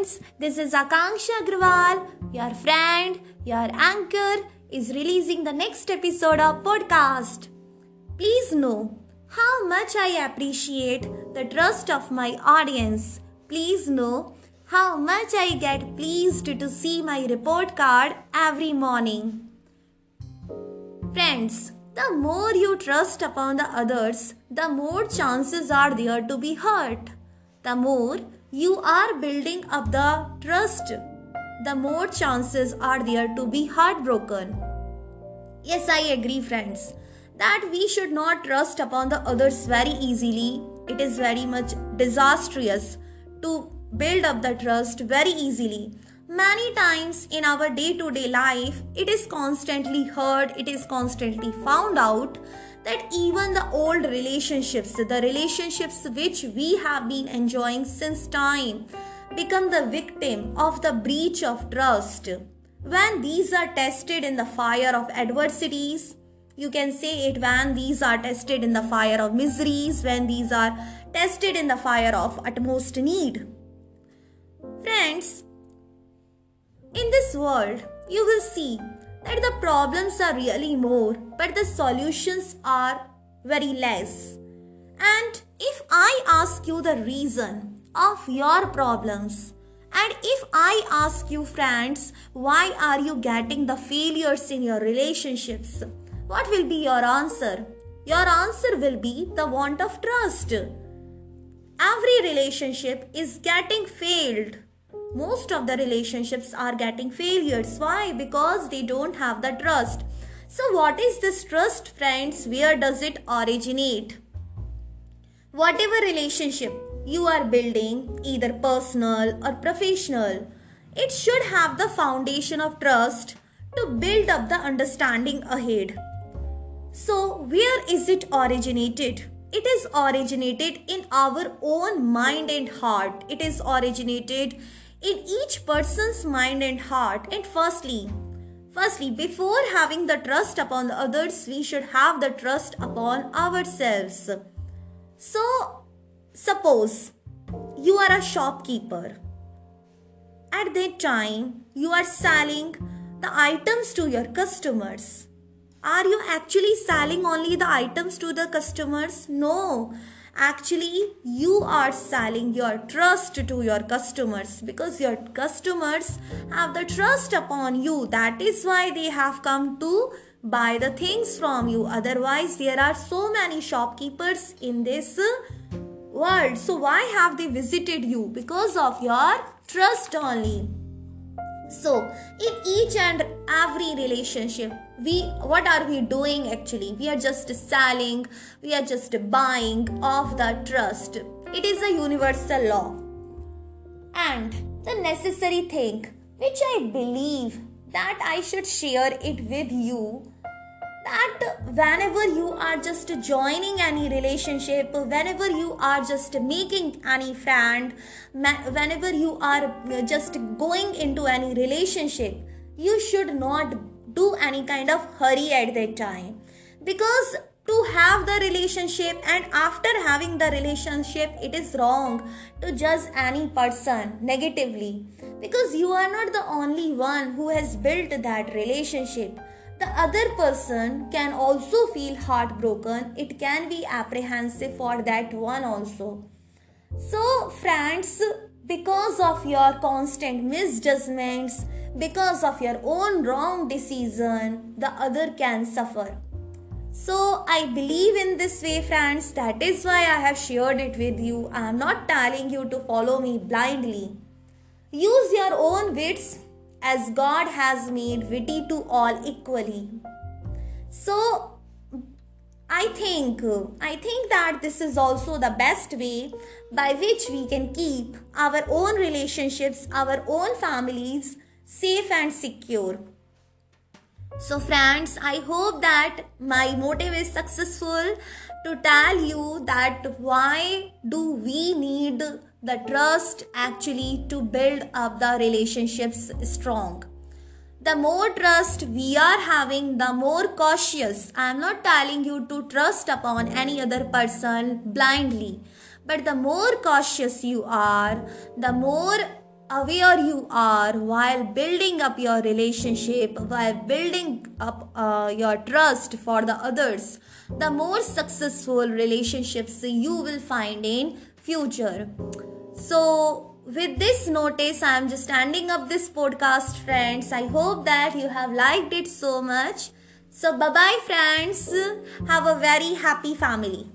friends. This is Akanksha Agrawal, your friend, your anchor, is releasing the next episode of podcast. Please know how much I appreciate the trust of my audience. Please know how much I get pleased to see my report card every morning. Friends, the more you trust upon the others, the more chances are there to be hurt. The more you are building up the trust, the more chances are there to be heartbroken. Yes, I agree, friends, that we should not trust upon the others very easily. It is very much disastrous to build up the trust very easily. Many times in our day to day life, it is constantly heard, it is constantly found out that even the old relationships, the relationships which we have been enjoying since time, become the victim of the breach of trust. When these are tested in the fire of adversities, you can say it when these are tested in the fire of miseries, when these are tested in the fire of utmost need. Friends, this world, you will see that the problems are really more, but the solutions are very less. And if I ask you the reason of your problems, and if I ask you, friends, why are you getting the failures in your relationships? What will be your answer? Your answer will be the want of trust. Every relationship is getting failed most of the relationships are getting failures. Why? Because they don't have the trust. So, what is this trust, friends? Where does it originate? Whatever relationship you are building, either personal or professional, it should have the foundation of trust to build up the understanding ahead. So, where is it originated? It is originated in our own mind and heart. It is originated in each person's mind and heart. And firstly, firstly, before having the trust upon others, we should have the trust upon ourselves. So, suppose you are a shopkeeper. At that time, you are selling the items to your customers. Are you actually selling only the items to the customers? No actually you are selling your trust to your customers because your customers have the trust upon you. That is why they have come to buy the things from you. Otherwise there are so many shopkeepers in this world. So why have they visited you? Because of your trust only so in each and every relationship we what are we doing actually? We are just selling we are just buying off the trust. It is a universal law. And the necessary thing which i believe that i should share it with you that whenever you are just joining any relationship whenever you are just making any friend whenever you are just going into any relationship you should not do any kind of hurry at that time. Because to have the relationship and after having the relationship it is wrong to judge any person negatively. Because you are not the only one who has built that relationship the other person can also feel heartbroken it can be apprehensive for that one also so friends because of your constant misjudgments because of your own wrong decision, the other can suffer. So, I believe in this way, friends. That is why I have shared it with you. I am not telling you to follow me blindly. Use your own wits as God has made witty to all equally. So, I think I think that this is also the best way by which we can keep our own relationships, our own families safe and secure. So, friends, I hope that my motive is successful to tell you that why do we need the trust actually to build up the relationships strong. The more trust we are having, the more cautious. I am not telling you to trust upon any other person blindly, but the more cautious you are, the more aware you are while building up your relationship, while building up uh, your trust for the others, the more successful relationships you will find in future. So, with this notice, I am just standing up this podcast, friends. I hope that you have liked it so much. So, bye bye, friends. Have a very happy family.